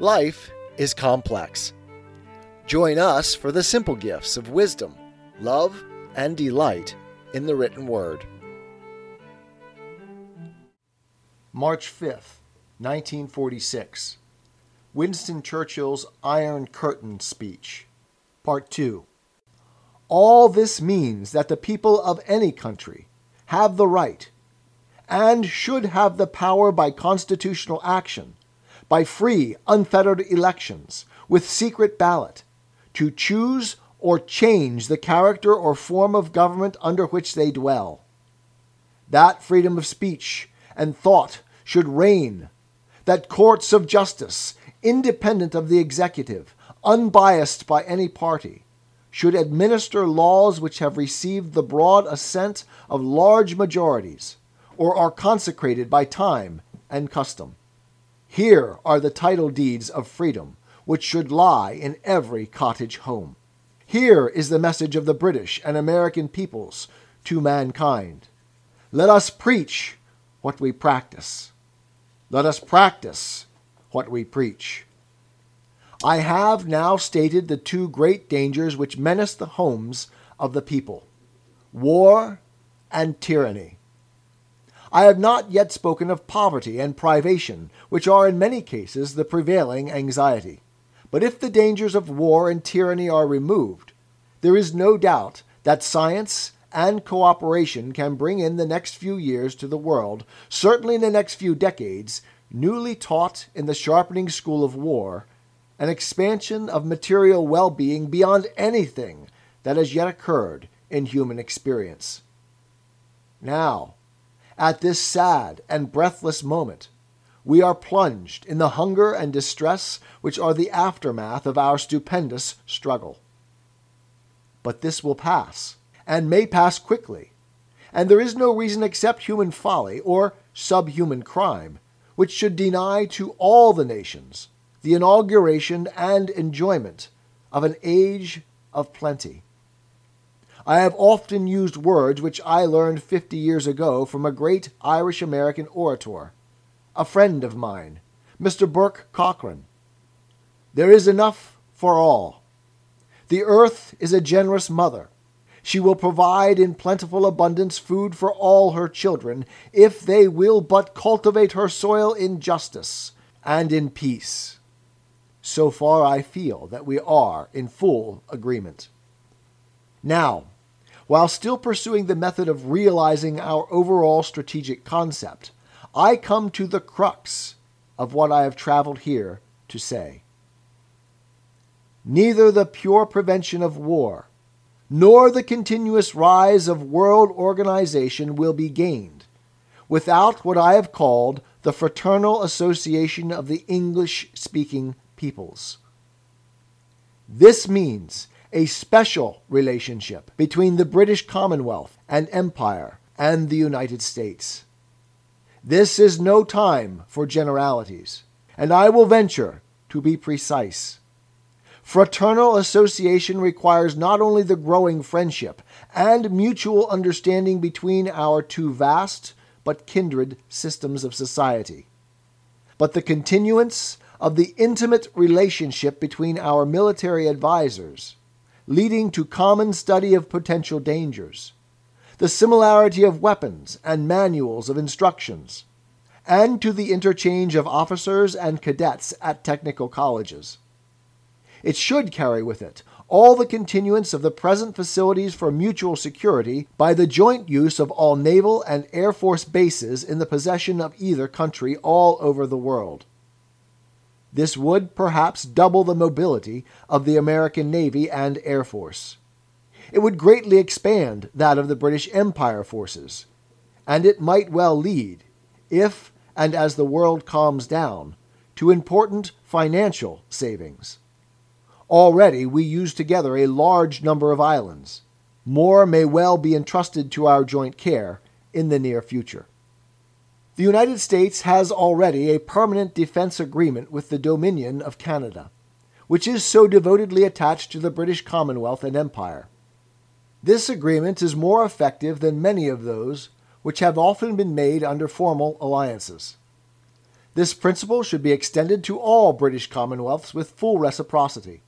Life is complex. Join us for the simple gifts of wisdom, love, and delight in the written word. March 5th, 1946. Winston Churchill's Iron Curtain Speech. Part 2. All this means that the people of any country have the right and should have the power by constitutional action, by free, unfettered elections, with secret ballot, to choose or change the character or form of government under which they dwell. That freedom of speech and thought should reign, that courts of justice, independent of the executive, unbiased by any party, should administer laws which have received the broad assent of large majorities, or are consecrated by time and custom. Here are the title deeds of freedom, which should lie in every cottage home. Here is the message of the British and American peoples to mankind. Let us preach what we practice. Let us practice what we preach. I have now stated the two great dangers which menace the homes of the people war and tyranny. I have not yet spoken of poverty and privation, which are in many cases the prevailing anxiety. But if the dangers of war and tyranny are removed, there is no doubt that science and cooperation can bring in the next few years to the world, certainly in the next few decades, newly taught in the sharpening school of war, an expansion of material well being beyond anything that has yet occurred in human experience. Now, at this sad and breathless moment, we are plunged in the hunger and distress which are the aftermath of our stupendous struggle. But this will pass, and may pass quickly, and there is no reason except human folly or subhuman crime which should deny to all the nations the inauguration and enjoyment of an age of plenty. I have often used words which I learned fifty years ago from a great Irish American orator, a friend of mine, Mr. Burke Cockran. There is enough for all. The earth is a generous mother she will provide in plentiful abundance food for all her children, if they will but cultivate her soil in justice and in peace. So far, I feel that we are in full agreement. Now, while still pursuing the method of realizing our overall strategic concept, I come to the crux of what I have traveled here to say. Neither the pure prevention of war nor the continuous rise of world organization will be gained without what I have called the Fraternal Association of the English speaking peoples. This means a special relationship between the British Commonwealth and Empire and the United States. This is no time for generalities, and I will venture to be precise. Fraternal association requires not only the growing friendship and mutual understanding between our two vast but kindred systems of society, but the continuance of the intimate relationship between our military advisers, leading to common study of potential dangers, the similarity of weapons and manuals of instructions, and to the interchange of officers and cadets at technical colleges. It should carry with it all the continuance of the present facilities for mutual security by the joint use of all naval and air force bases in the possession of either country all over the world. This would perhaps double the mobility of the American Navy and Air Force. It would greatly expand that of the British Empire forces, and it might well lead, if and as the world calms down, to important financial savings. Already we use together a large number of islands. More may well be entrusted to our joint care in the near future. The United States has already a permanent defense agreement with the Dominion of Canada, which is so devotedly attached to the British Commonwealth and Empire. This agreement is more effective than many of those which have often been made under formal alliances. This principle should be extended to all British commonwealths with full reciprocity.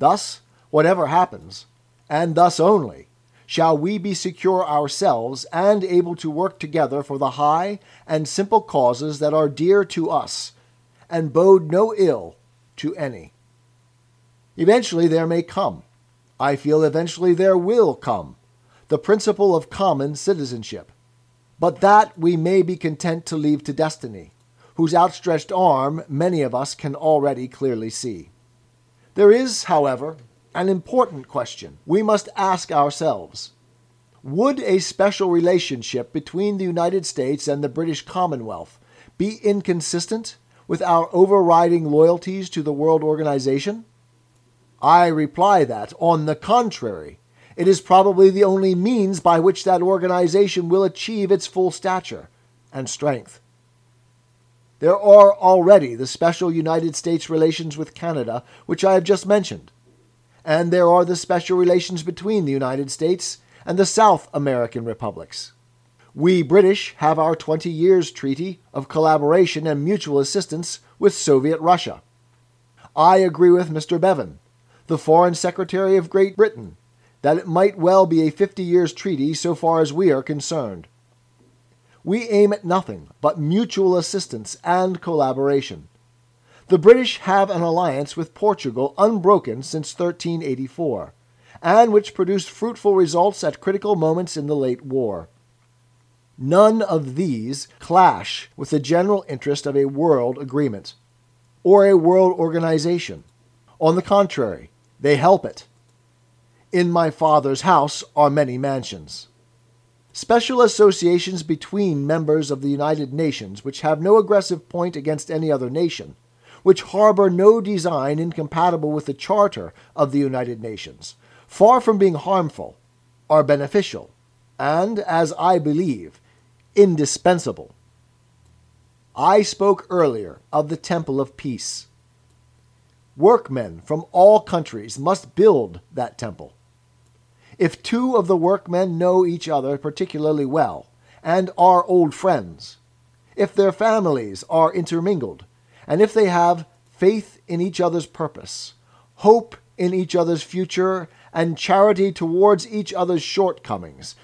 Thus, whatever happens, and thus only, shall we be secure ourselves and able to work together for the high and simple causes that are dear to us, and bode no ill to any. Eventually there may come, I feel eventually there will come, the principle of common citizenship. But that we may be content to leave to destiny, whose outstretched arm many of us can already clearly see. There is, however, an important question we must ask ourselves. Would a special relationship between the United States and the British Commonwealth be inconsistent with our overriding loyalties to the World Organization? I reply that, on the contrary, it is probably the only means by which that organization will achieve its full stature and strength. There are already the special United States relations with Canada, which I have just mentioned, and there are the special relations between the United States and the South American republics. We British have our 20 years treaty of collaboration and mutual assistance with Soviet Russia. I agree with Mr. Bevin, the Foreign Secretary of Great Britain, that it might well be a 50 years treaty so far as we are concerned. We aim at nothing but mutual assistance and collaboration. The British have an alliance with Portugal unbroken since 1384, and which produced fruitful results at critical moments in the late war. None of these clash with the general interest of a world agreement or a world organization. On the contrary, they help it in my Father's house are many mansions. Special associations between members of the United Nations, which have no aggressive point against any other nation, which harbor no design incompatible with the Charter of the United Nations, far from being harmful, are beneficial, and, as I believe, indispensable. I spoke earlier of the Temple of Peace. Workmen from all countries must build that temple. If two of the workmen know each other particularly well, and are old friends, if their families are intermingled, and if they have faith in each other's purpose, hope in each other's future, and charity towards each other's shortcomings,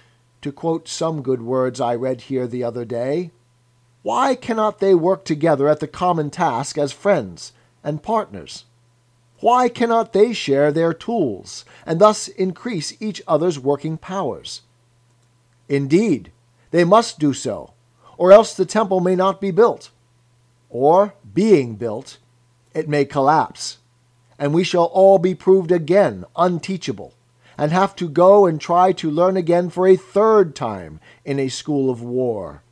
to quote some good words I read here the other day, why cannot they work together at the common task as friends and partners? Why cannot they share their tools, and thus increase each other's working powers? Indeed, they must do so, or else the temple may not be built. Or, being built, it may collapse, and we shall all be proved again unteachable, and have to go and try to learn again for a third time in a school of war,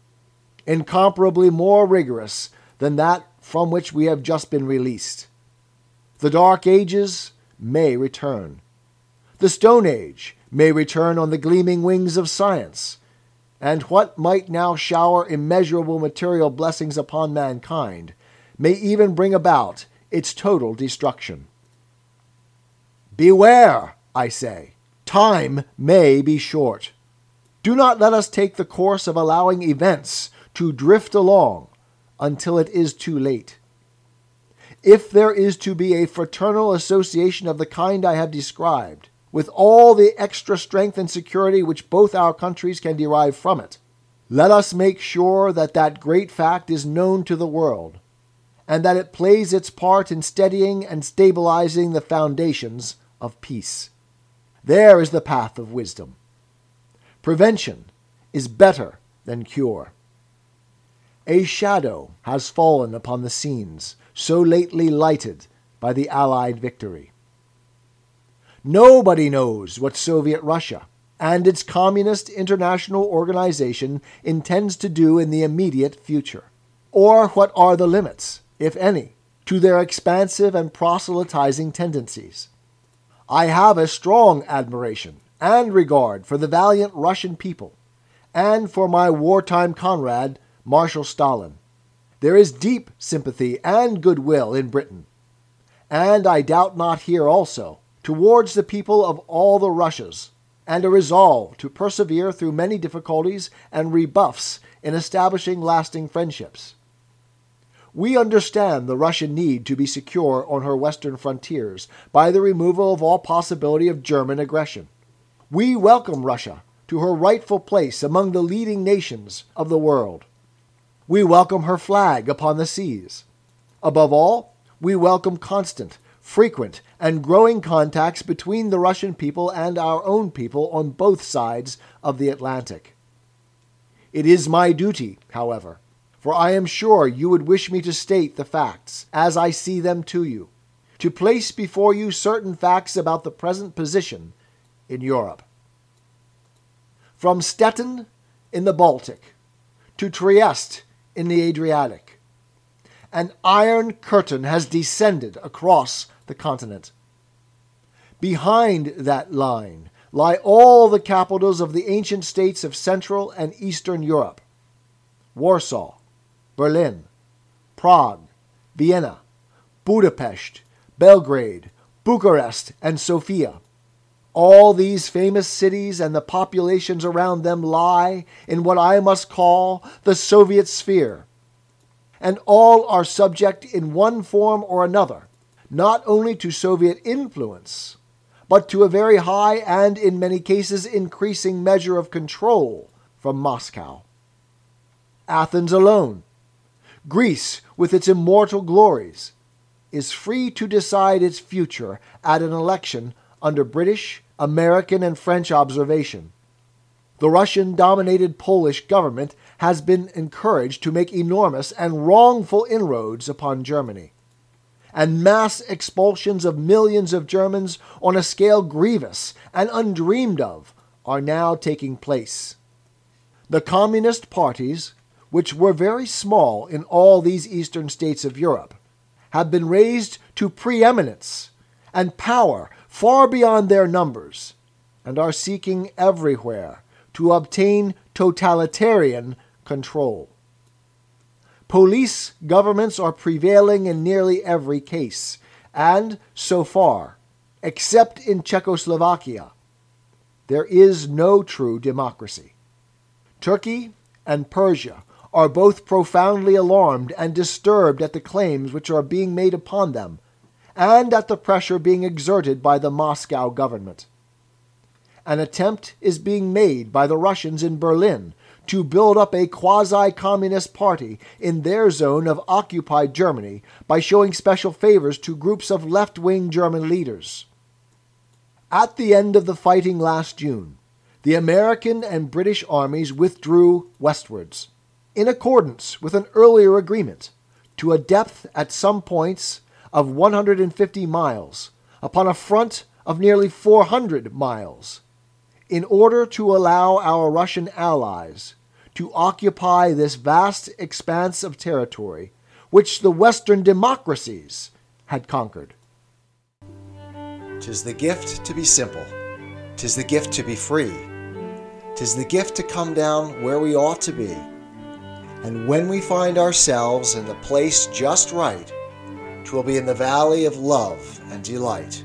incomparably more rigorous than that from which we have just been released. The Dark Ages may return. The Stone Age may return on the gleaming wings of science. And what might now shower immeasurable material blessings upon mankind may even bring about its total destruction. Beware, I say. Time may be short. Do not let us take the course of allowing events to drift along until it is too late if there is to be a fraternal association of the kind I have described, with all the extra strength and security which both our countries can derive from it, let us make sure that that great fact is known to the world, and that it plays its part in steadying and stabilizing the foundations of peace. There is the path of wisdom. Prevention is better than cure. A shadow has fallen upon the scenes so lately lighted by the Allied victory. Nobody knows what Soviet Russia and its Communist International Organization intends to do in the immediate future, or what are the limits, if any, to their expansive and proselytizing tendencies. I have a strong admiration and regard for the valiant Russian people and for my wartime comrade, Marshal Stalin there is deep sympathy and goodwill in Britain, and I doubt not here also, towards the people of all the Russias, and a resolve to persevere through many difficulties and rebuffs in establishing lasting friendships. We understand the Russian need to be secure on her western frontiers by the removal of all possibility of German aggression. We welcome Russia to her rightful place among the leading nations of the world. We welcome her flag upon the seas. Above all, we welcome constant, frequent, and growing contacts between the Russian people and our own people on both sides of the Atlantic. It is my duty, however, for I am sure you would wish me to state the facts as I see them to you, to place before you certain facts about the present position in Europe. From Stettin in the Baltic to Trieste in the Adriatic, an iron curtain has descended across the continent. Behind that line lie all the capitals of the ancient states of Central and Eastern Europe Warsaw, Berlin, Prague, Vienna, Budapest, Belgrade, Bucharest, and Sofia. All these famous cities and the populations around them lie in what I must call the Soviet sphere. And all are subject in one form or another, not only to Soviet influence, but to a very high and, in many cases, increasing measure of control from Moscow. Athens alone, Greece with its immortal glories, is free to decide its future at an election under British, American, and French observation. The Russian dominated Polish government has been encouraged to make enormous and wrongful inroads upon Germany and mass expulsions of millions of Germans on a scale grievous and undreamed of are now taking place. The communist parties, which were very small in all these eastern states of Europe, have been raised to preeminence and power far beyond their numbers, and are seeking everywhere to obtain totalitarian control. Police governments are prevailing in nearly every case, and so far, except in Czechoslovakia, there is no true democracy. Turkey and Persia are both profoundly alarmed and disturbed at the claims which are being made upon them, and at the pressure being exerted by the Moscow government. An attempt is being made by the Russians in Berlin to build up a quasi communist party in their zone of occupied Germany by showing special favors to groups of left wing German leaders. At the end of the fighting last June, the American and British armies withdrew westwards, in accordance with an earlier agreement, to a depth at some points of 150 miles, upon a front of nearly 400 miles in order to allow our Russian allies to occupy this vast expanse of territory which the Western democracies had conquered. Tis the gift to be simple, tis the gift to be free, tis the gift to come down where we ought to be. And when we find ourselves in the place just right, twill be in the valley of love and delight.